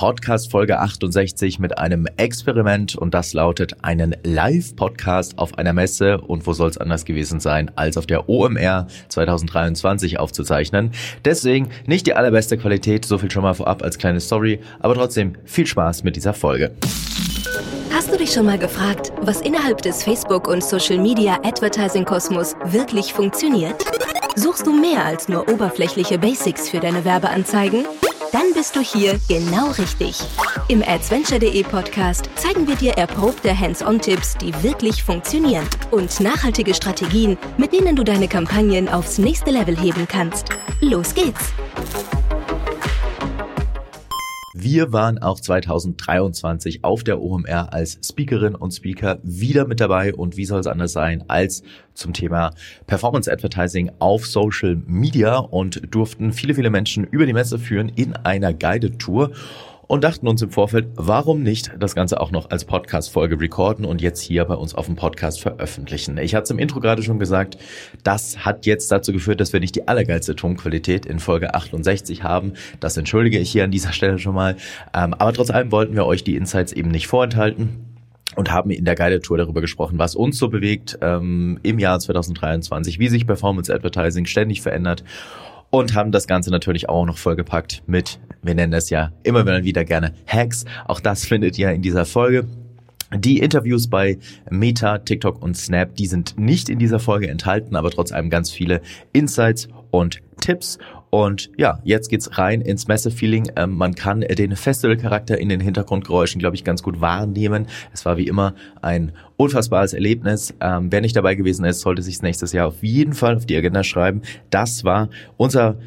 Podcast Folge 68 mit einem Experiment und das lautet einen Live-Podcast auf einer Messe und wo soll es anders gewesen sein, als auf der OMR 2023 aufzuzeichnen. Deswegen nicht die allerbeste Qualität, so viel schon mal vorab als kleine Story, aber trotzdem viel Spaß mit dieser Folge. Hast du dich schon mal gefragt, was innerhalb des Facebook- und Social-Media-Advertising-Kosmos wirklich funktioniert? Suchst du mehr als nur oberflächliche Basics für deine Werbeanzeigen? Dann bist du hier genau richtig. Im Adventure.de Podcast zeigen wir dir erprobte Hands-on-Tipps, die wirklich funktionieren und nachhaltige Strategien, mit denen du deine Kampagnen aufs nächste Level heben kannst. Los geht's! Wir waren auch 2023 auf der OMR als Speakerin und Speaker wieder mit dabei. Und wie soll es anders sein als zum Thema Performance Advertising auf Social Media? Und durften viele, viele Menschen über die Messe führen in einer Guided Tour und dachten uns im Vorfeld, warum nicht das Ganze auch noch als Podcast-Folge recorden und jetzt hier bei uns auf dem Podcast veröffentlichen. Ich hatte es im Intro gerade schon gesagt, das hat jetzt dazu geführt, dass wir nicht die allergeilste Tonqualität in Folge 68 haben. Das entschuldige ich hier an dieser Stelle schon mal. Ähm, aber trotz allem wollten wir euch die Insights eben nicht vorenthalten und haben in der Guided Tour darüber gesprochen, was uns so bewegt ähm, im Jahr 2023, wie sich Performance Advertising ständig verändert und haben das Ganze natürlich auch noch vollgepackt mit, wir nennen es ja immer wieder gerne Hacks. Auch das findet ihr in dieser Folge. Die Interviews bei Meta, TikTok und Snap, die sind nicht in dieser Folge enthalten, aber trotz allem ganz viele Insights und Tipps. Und ja, jetzt geht's rein ins Messe-Feeling. Ähm, man kann den Festival-Charakter in den Hintergrundgeräuschen, glaube ich, ganz gut wahrnehmen. Es war wie immer ein unfassbares Erlebnis. Ähm, wer nicht dabei gewesen ist, sollte sich nächstes Jahr auf jeden Fall auf die Agenda schreiben. Das war unser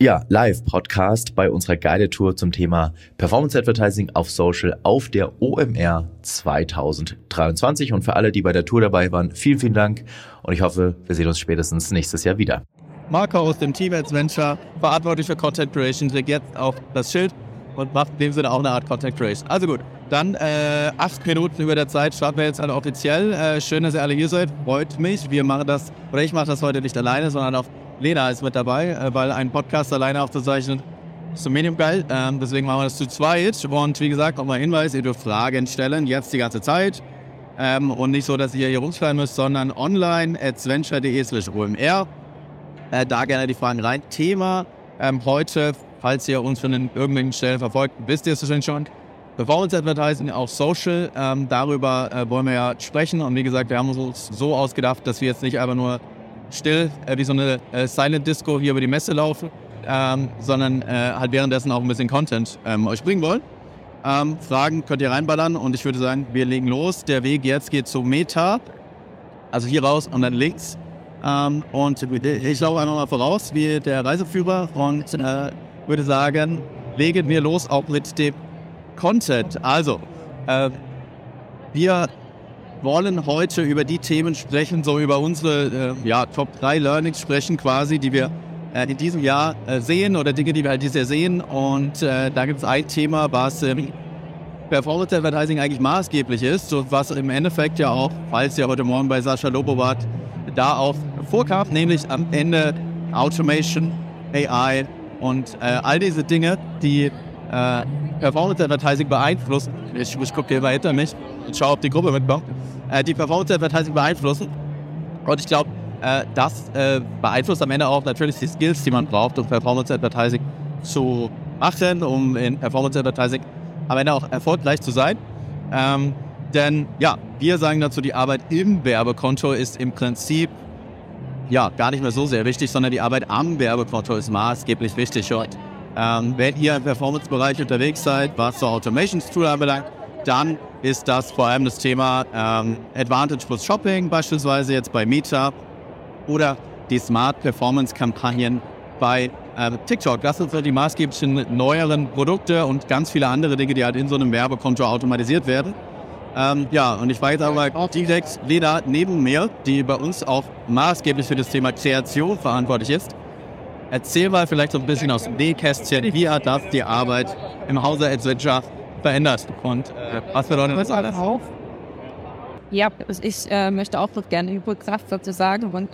ja, Live-Podcast bei unserer Guided-Tour zum Thema Performance Advertising auf Social auf der OMR 2023. Und für alle, die bei der Tour dabei waren, vielen, vielen Dank und ich hoffe, wir sehen uns spätestens nächstes Jahr wieder. Marco aus dem Team Adventure, verantwortlich für Content Creation, trägt jetzt auf das Schild und macht in dem Sinne auch eine Art Content Creation. Also gut, dann äh, acht Minuten über der Zeit starten wir jetzt alle offiziell. Äh, schön, dass ihr alle hier seid, freut mich. Wir machen das, oder ich mache das heute nicht alleine, sondern auch Lena ist mit dabei, äh, weil einen Podcast alleine aufzuzeichnen ist so medium geil. Ähm, deswegen machen wir das zu zweit. Und wie gesagt, nochmal Hinweis, ihr dürft Fragen stellen, jetzt die ganze Zeit. Ähm, und nicht so, dass ihr hier rumschreiben müsst, sondern online at sventure.de slash omr. Äh, da gerne die Fragen rein. Thema ähm, heute, falls ihr uns von irgendwelchen Stellen verfolgt, wisst ihr es wahrscheinlich schon. Performance Advertising auf Social, ähm, darüber äh, wollen wir ja sprechen. Und wie gesagt, wir haben uns so ausgedacht, dass wir jetzt nicht einfach nur still äh, wie so eine äh, Silent Disco hier über die Messe laufen, ähm, sondern äh, halt währenddessen auch ein bisschen Content ähm, euch bringen wollen. Ähm, Fragen könnt ihr reinballern und ich würde sagen, wir legen los. Der Weg jetzt geht zu Meta, also hier raus und dann links. Ähm, und ich laufe einfach mal voraus wie der Reiseführer und äh, würde sagen, legen wir los auch mit dem Content. Also, äh, wir wollen heute über die Themen sprechen, so über unsere äh, ja, Top 3 Learnings sprechen quasi, die wir äh, in diesem Jahr äh, sehen oder Dinge, die wir halt dieses Jahr sehen. Und äh, da gibt es ein Thema, was ähm, Performance Advertising eigentlich maßgeblich ist und was im Endeffekt ja auch, falls ihr heute Morgen bei Sascha Lobo wart, da auch vorkam, nämlich am Ende Automation, AI und äh, all diese Dinge, die äh, Performance Advertising beeinflussen. Ich, ich gucke hier mal hinter mich und schaue, ob die Gruppe mitkommt. Äh, die Performance Advertising beeinflussen. Und ich glaube, äh, das äh, beeinflusst am Ende auch natürlich die Skills, die man braucht, um Performance Advertising zu machen, um in Performance Advertising am Ende auch erfolgreich zu sein. Ähm, denn ja, wir sagen dazu, die Arbeit im Werbekonto ist im Prinzip ja gar nicht mehr so sehr wichtig, sondern die Arbeit am Werbekonto ist maßgeblich wichtig. Und ähm, wenn ihr im Performance-Bereich unterwegs seid, was so Automations-Tool anbelangt, dann ist das vor allem das Thema ähm, Advantage plus Shopping, beispielsweise jetzt bei Meta oder die Smart Performance-Kampagnen bei äh, TikTok. Das sind so die maßgeblichen neueren Produkte und ganz viele andere Dinge, die halt in so einem Werbekonto automatisiert werden. Ähm, ja, und ich jetzt aber auch direkt Lena neben mir, die bei uns auch maßgeblich für das Thema Kreation verantwortlich ist. Erzähl mal vielleicht so ein bisschen aus dem Nähkästchen, wie hat das die Arbeit im Hause Adventure verändert und äh, was bedeutet das alles? Ja, also ich äh, möchte auch gerne kurz was dazu sagen und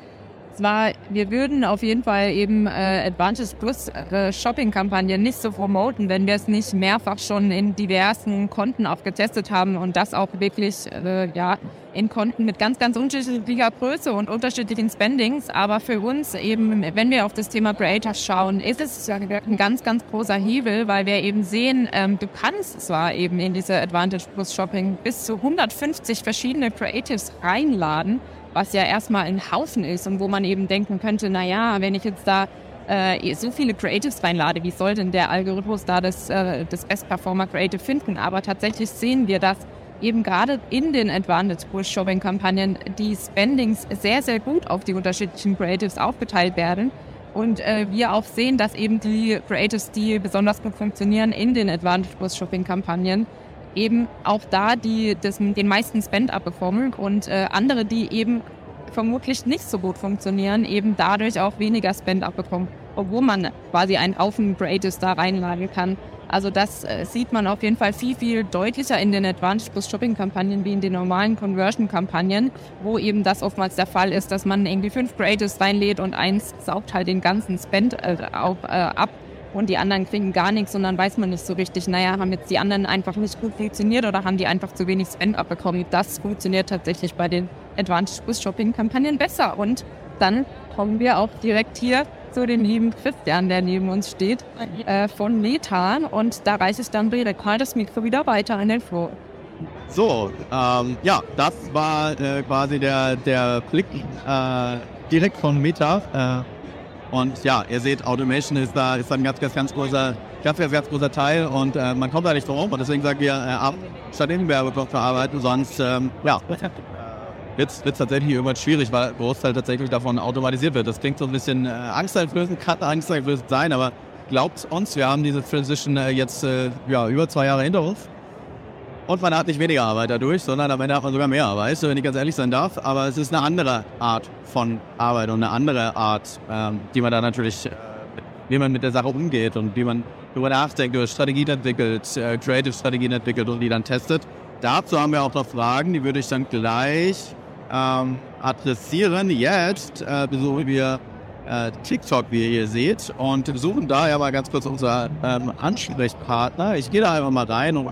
zwar, wir würden auf jeden Fall eben äh, Advantage Plus äh, Shopping-Kampagnen nicht so promoten, wenn wir es nicht mehrfach schon in diversen Konten auch getestet haben und das auch wirklich äh, ja, in Konten mit ganz, ganz unterschiedlicher Größe und unterschiedlichen Spendings. Aber für uns eben, wenn wir auf das Thema Creators schauen, ist es ein ganz, ganz großer Hebel, weil wir eben sehen, ähm, du kannst zwar eben in diese Advantage Plus Shopping bis zu 150 verschiedene Creatives reinladen, was ja erstmal ein Haufen ist und wo man eben denken könnte, na ja, wenn ich jetzt da äh, so viele Creatives reinlade, wie soll denn der Algorithmus da das, äh, das Best Performer Creative finden? Aber tatsächlich sehen wir, dass eben gerade in den Advantage Push Shopping Kampagnen die Spendings sehr, sehr gut auf die unterschiedlichen Creatives aufgeteilt werden. Und äh, wir auch sehen, dass eben die Creatives, die besonders gut funktionieren in den Advantage Push Shopping Kampagnen, eben auch da die das, den meisten Spend abbekommen und äh, andere, die eben vermutlich nicht so gut funktionieren, eben dadurch auch weniger Spend abbekommen, obwohl man quasi einen Haufen Creatives da reinladen kann. Also das äh, sieht man auf jeden Fall viel, viel deutlicher in den Advantage Plus Shopping Kampagnen wie in den normalen Conversion Kampagnen, wo eben das oftmals der Fall ist, dass man irgendwie fünf Creatives reinlädt und eins saugt halt den ganzen Spend äh, auf, äh, ab und die anderen kriegen gar nichts und dann weiß man nicht so richtig, naja, haben jetzt die anderen einfach nicht gut funktioniert oder haben die einfach zu wenig Spend abbekommen. Das funktioniert tatsächlich bei den Advantage Bus Shopping Kampagnen besser und dann kommen wir auch direkt hier zu dem lieben Christian, der neben uns steht, äh, von Methan und da reiche ich dann direkt mal das Mikro wieder weiter in den Floor. So, ähm, ja, das war äh, quasi der, der Blick äh, direkt von Meta. Äh, und ja, ihr seht, Automation ist da, ist ein ganz, ganz, ganz großer, ganz, ganz, ganz großer Teil. Und äh, man kommt da nicht drum und deswegen sagen wir, äh, ab, statt in Werbeblock verarbeiten, sonst, ähm, ja, wird es tatsächlich irgendwann schwierig, weil Großteil tatsächlich davon automatisiert wird. Das klingt so ein bisschen äh, angsteinflößend, kann angsteinflößend sein, aber glaubt uns, wir haben diese Transition äh, jetzt äh, ja, über zwei Jahre hinter uns und man hat nicht weniger Arbeit dadurch, sondern am Ende hat man sogar mehr Arbeit, wenn ich ganz ehrlich sein darf. Aber es ist eine andere Art von Arbeit und eine andere Art, ähm, die man da natürlich, äh, wie man mit der Sache umgeht und wie man darüber nachdenkt, über Strategien entwickelt, äh, Creative Strategien entwickelt und die dann testet. Dazu haben wir auch noch Fragen, die würde ich dann gleich ähm, adressieren. Jetzt äh, besuchen wir äh, TikTok, wie ihr hier seht, und besuchen daher mal ganz kurz unseren ähm, Ansprechpartner. Ich gehe da einfach mal rein und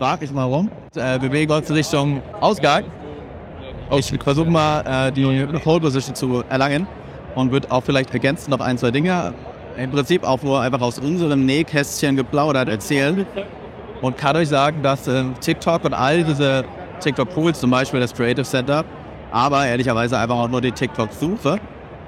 frage ich mal rum. Äh, bewegen uns Richtung Ausgang. Ich versuche mal äh, die Pole Position zu erlangen und würde auch vielleicht ergänzen noch ein, zwei Dinge. Im Prinzip auch nur einfach aus unserem Nähkästchen geplaudert erzählen und kann euch sagen, dass äh, TikTok und all diese TikTok-Pools, zum Beispiel das Creative Center, aber ehrlicherweise einfach auch nur die TikTok-Suche,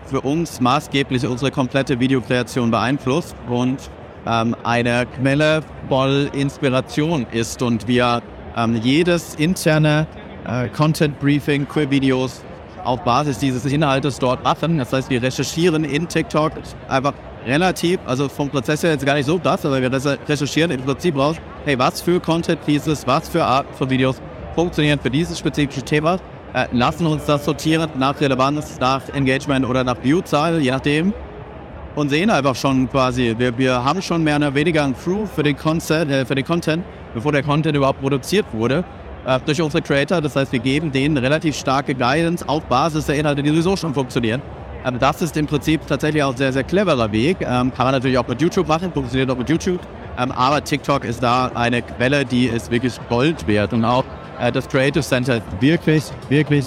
für uns maßgeblich unsere komplette Videokreation beeinflusst und ähm, eine Quelle voll Inspiration ist und wir ähm, jedes interne äh, Content Briefing für Videos auf Basis dieses Inhaltes dort machen. Das heißt, wir recherchieren in TikTok einfach relativ, also vom Prozess her jetzt gar nicht so das, aber wir recherchieren im Prinzip raus, hey, was für Content Pieces, was für Art von Videos funktionieren für dieses spezifische Thema, äh, lassen uns das sortieren nach Relevanz, nach Engagement oder nach Viewzahl, je nachdem und sehen einfach schon quasi, wir, wir haben schon mehr oder weniger ein Proof für den, Concept, äh, für den Content, bevor der Content überhaupt produziert wurde, äh, durch unsere Creator. Das heißt, wir geben denen relativ starke Guidance auf Basis der Inhalte, die sowieso schon funktionieren. Ähm, das ist im Prinzip tatsächlich auch ein sehr, sehr cleverer Weg. Ähm, kann man natürlich auch mit YouTube machen, funktioniert auch mit YouTube. Ähm, aber TikTok ist da eine Quelle, die ist wirklich Gold wert. Und auch äh, das Creative Center ist wirklich, wirklich,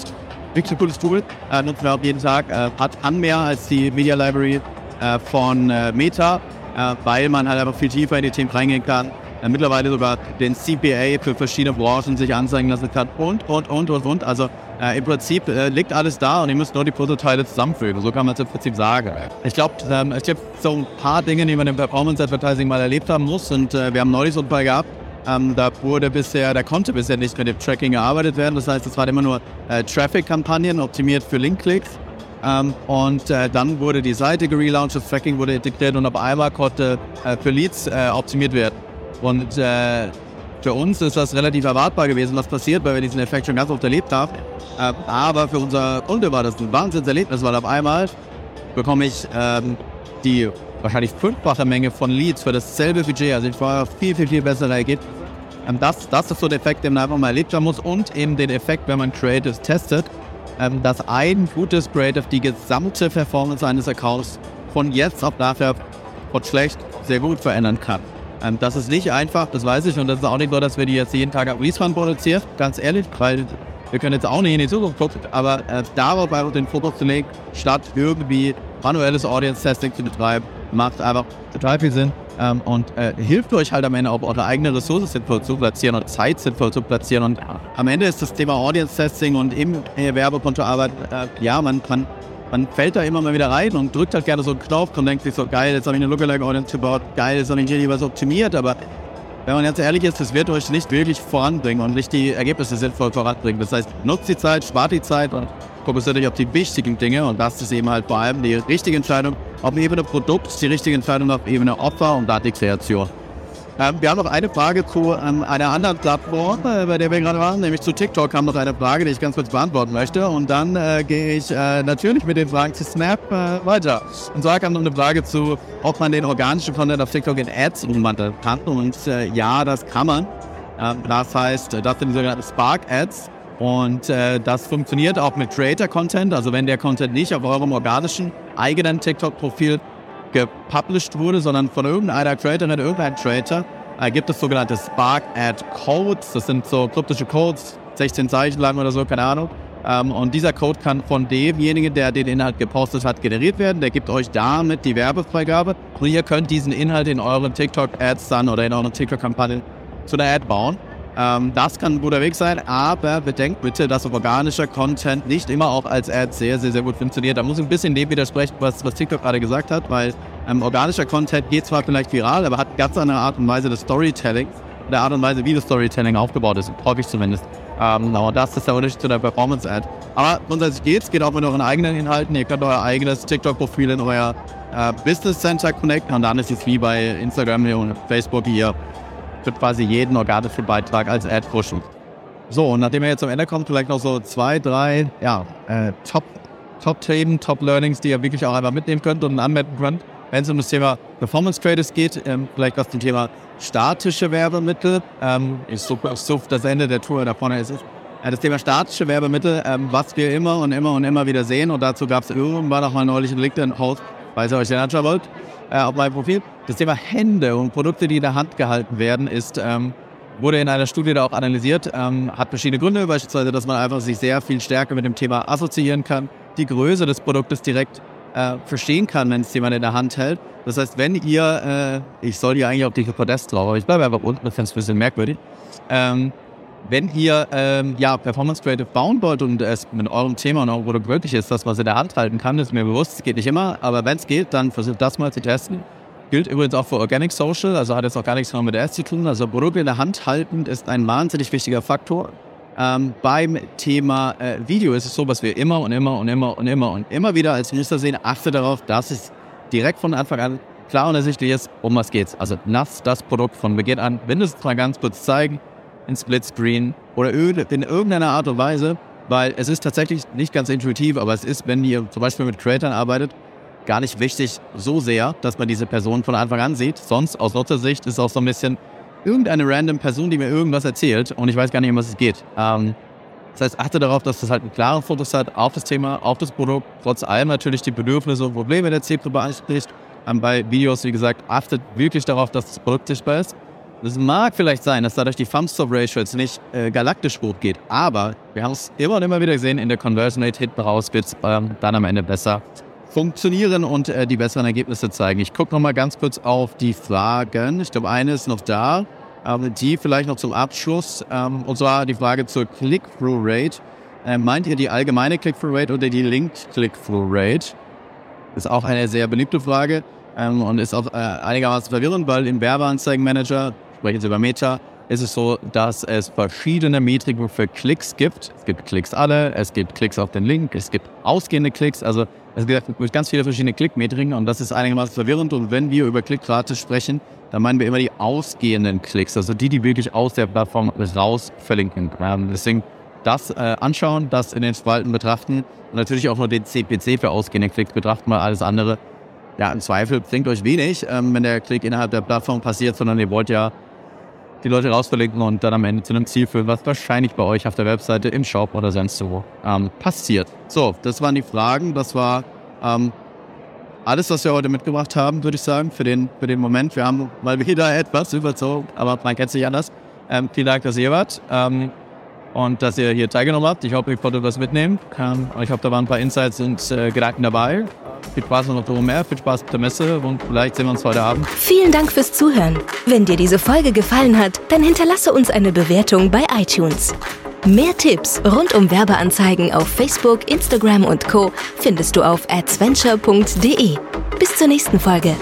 wirklich ein cooles Tool. Äh, nutzen wir auch jeden Tag. Äh, hat an mehr als die Media Library äh, von äh, Meta, äh, weil man halt einfach viel tiefer in die Themen reingehen kann. mittlerweile sogar den CPA für verschiedene Branchen sich anzeigen lassen kann und, und, und, und, und. Also im Prinzip liegt alles da und ihr müsst nur die Puzzleteile zusammenfügen. So kann man es im Prinzip sagen. Ich glaube, ähm, es gibt so ein paar Dinge, die man im Performance Advertising mal erlebt haben muss und wir haben neulich so ein paar gehabt. Ähm, da wurde bisher, da konnte bisher nicht mit dem Tracking gearbeitet werden. Das heißt, es waren immer nur äh, Traffic-Kampagnen optimiert für Link-Klicks. Ähm, und äh, dann wurde die Seite gelauncht, das Tracking wurde integriert und auf einmal konnte äh, für Leads äh, optimiert werden. Und äh, für uns ist das relativ erwartbar gewesen, was passiert, weil wir diesen Effekt schon ganz oft erlebt haben. Ähm, aber für unser Kunde war das ein Wahnsinnserlebnis, weil auf einmal bekomme ich ähm, die wahrscheinlich fünffache Menge von Leads für dasselbe Budget. Also ich war viel, viel, viel besser reagiert. Ähm, das, das ist so der Effekt, den man einfach mal erlebt haben muss und eben den Effekt, wenn man Creatives testet, ähm, dass ein gutes Creative die gesamte Performance eines Accounts von jetzt auf nachher von schlecht sehr gut verändern kann. Ähm, das ist nicht einfach, das weiß ich, und das ist auch nicht so, dass wir die jetzt jeden Tag am Respawn produzieren, ganz ehrlich, weil wir können jetzt auch nicht in die Zukunft gucken, aber äh, darauf einfach den Fokus zu legen, statt irgendwie manuelles Audience-Testing zu betreiben, macht einfach total viel Sinn ähm, und äh, hilft euch halt am Ende auch eure eigene Ressourcen sinnvoll zu platzieren und Zeit sinnvoll zu platzieren. Und am Ende ist das Thema Audience-Testing und im Werbekonto arbeiten, äh, ja, man, man, man fällt da immer mal wieder rein und drückt halt gerne so einen Knopf und denkt sich so, geil, jetzt habe ich eine Lookalike-Audience gebaut, geil, jetzt habe ich hier so optimiert, aber wenn man jetzt ehrlich ist, das wird euch nicht wirklich voranbringen und nicht die Ergebnisse sinnvoll voranbringen. Das heißt, nutzt die Zeit, spart die Zeit und fokussiert euch auf die wichtigen Dinge und das ist eben halt vor allem die richtige Entscheidung auf Ebene Produkt, die richtige Entscheidung auf Ebene Opfer und Datenkreation. Ähm, wir haben noch eine Frage zu ähm, einer anderen Plattform, äh, bei der wir gerade waren, nämlich zu TikTok kam noch eine Frage, die ich ganz kurz beantworten möchte. Und dann äh, gehe ich äh, natürlich mit den Fragen zu Snap äh, weiter. Und zwar kam noch eine Frage zu, ob man den organischen Content auf TikTok in Ads umwandeln kann. Und äh, ja, das kann man. Ähm, das heißt, das sind die sogenannten Spark Ads. Und äh, das funktioniert auch mit Creator-Content. Also wenn der Content nicht auf eurem organischen eigenen TikTok-Profil gepublished wurde, sondern von irgendeiner Creatorin, irgendeinem Creator, äh, gibt es sogenannte Spark Ad Codes. Das sind so kryptische Codes, 16 Zeichen lang oder so, keine Ahnung. Ähm, und dieser Code kann von demjenigen, der den Inhalt gepostet hat, generiert werden. Der gibt euch damit die Werbefreigabe. Und ihr könnt diesen Inhalt in euren TikTok-Ads dann oder in euren TikTok-Kampagnen zu einer Ad bauen. Ähm, das kann ein guter Weg sein, aber bedenkt bitte, dass organischer Content nicht immer auch als Ad sehr, sehr, sehr gut funktioniert. Da muss ich ein bisschen dem widersprechen, was, was TikTok gerade gesagt hat, weil ähm, organischer Content geht zwar vielleicht viral, aber hat ganz andere Art und Weise des Storytelling, der Art und Weise, wie das Storytelling aufgebaut ist, häufig zumindest. Ähm, und das ist der Unterschied zu der Performance-Ad. Aber grundsätzlich geht's, geht auch mit euren eigenen Inhalten. Ihr könnt euer eigenes TikTok-Profil in euer äh, Business Center connecten und dann ist es wie bei Instagram und Facebook hier für quasi jeden organischen Beitrag als Ad pushen. So, und nachdem er jetzt am Ende kommt, vielleicht noch so zwei, drei ja, äh, Top, Top-Themen, Top-Learnings, die ihr wirklich auch einfach mitnehmen könnt und anwenden könnt. Wenn es um das Thema Performance Traders geht, ähm, vielleicht was zum Thema statische Werbemittel. Ähm, ich suche such das Ende der Tour da vorne ist. Äh, das Thema statische Werbemittel, ähm, was wir immer und immer und immer wieder sehen. Und dazu gab es irgendwann auch mal neulich einen LinkedIn-Post, falls ihr euch den anschauen wollt äh, auf meinem Profil. Das Thema Hände und Produkte, die in der Hand gehalten werden, ist, ähm, wurde in einer Studie da auch analysiert, ähm, hat verschiedene Gründe, beispielsweise, dass man einfach sich sehr viel stärker mit dem Thema assoziieren kann, die Größe des Produktes direkt äh, verstehen kann, wenn es jemand in der Hand hält. Das heißt, wenn ihr, äh, ich soll hier eigentlich auf die Podest drauf, aber ich bleibe einfach unten, das ist ein bisschen merkwürdig. Ähm, wenn ihr ähm, ja, Performance Creative bauen wollt und es mit eurem Thema und eurem Produkt wirklich ist, das, was ihr in der Hand halten kann, ist mir bewusst, es geht nicht immer, aber wenn es geht, dann versucht das mal zu testen. Gilt übrigens auch für Organic Social, also hat jetzt auch gar nichts mit der S zu tun. Also Produkte in der Hand halten ist ein wahnsinnig wichtiger Faktor. Ähm, beim Thema äh, Video ist es so, was wir immer und immer und immer und immer und immer wieder als Minister sehen, achte darauf, dass es direkt von Anfang an klar und ersichtlich ist, um was geht's. Also lasst das Produkt von Beginn an mindestens mal ganz kurz zeigen, in Splitscreen oder in irgendeiner Art und Weise, weil es ist tatsächlich nicht ganz intuitiv, aber es ist, wenn ihr zum Beispiel mit Creators arbeitet, gar nicht wichtig so sehr, dass man diese Person von Anfang an sieht. Sonst aus Nutzersicht ist es auch so ein bisschen irgendeine random Person, die mir irgendwas erzählt und ich weiß gar nicht, um was es geht. Ähm, das heißt, achte darauf, dass das halt ein klarer Fokus hat auf das Thema, auf das Produkt, trotz allem natürlich die Bedürfnisse und Probleme der Zielgruppe anspricht. Ähm, bei Videos, wie gesagt, achtet wirklich darauf, dass das Produkt sichtbar ist. Es mag vielleicht sein, dass dadurch die Thumb-Stop-Ratio jetzt nicht äh, galaktisch hoch geht, aber wir haben es immer und immer wieder gesehen, in der Conversion Rate hinten raus wird es ähm, dann am Ende besser funktionieren und äh, die besseren Ergebnisse zeigen. Ich gucke nochmal ganz kurz auf die Fragen. Ich glaube, eine ist noch da, aber die vielleicht noch zum Abschluss. Ähm, und zwar die Frage zur Click-Through-Rate. Äh, meint ihr die allgemeine Click-Through-Rate oder die Linked Click-Through-Rate? Ist auch eine sehr beliebte Frage ähm, und ist auch äh, einigermaßen verwirrend, weil im Werbeanzeigenmanager spreche jetzt über Meta, ist es so, dass es verschiedene Metriken für Klicks gibt. Es gibt Klicks alle, es gibt Klicks auf den Link, es gibt ausgehende Klicks, also es gibt ganz viele verschiedene Klickmetriken und das ist einigermaßen verwirrend. Und wenn wir über Klickrate sprechen, dann meinen wir immer die ausgehenden Klicks, also die, die wirklich aus der Plattform raus verlinken. Deswegen das äh, anschauen, das in den Spalten betrachten und natürlich auch nur den CPC für ausgehende Klicks betrachten, weil alles andere, ja, im Zweifel bringt euch wenig, ähm, wenn der Klick innerhalb der Plattform passiert, sondern ihr wollt ja die Leute rausverlinken und dann am Ende zu einem Ziel führen, was wahrscheinlich bei euch auf der Webseite, im Shop oder sonst wo ähm, passiert. So, das waren die Fragen. Das war ähm, alles, was wir heute mitgebracht haben, würde ich sagen, für den, für den Moment. Wir haben mal wieder etwas überzogen, aber man kennt sich anders. Ähm, vielen Dank, dass ihr wart ähm, und dass ihr hier teilgenommen habt. Ich hoffe, ihr konntet was mitnehmen. Ähm, ich hoffe, da waren ein paar Insights und äh, Gedanken dabei. Viel Spaß noch auf mehr, viel Spaß mit der Messe und vielleicht sehen wir uns heute Abend. Vielen Dank fürs Zuhören. Wenn dir diese Folge gefallen hat, dann hinterlasse uns eine Bewertung bei iTunes. Mehr Tipps rund um Werbeanzeigen auf Facebook, Instagram und Co. findest du auf adventure.de. Bis zur nächsten Folge.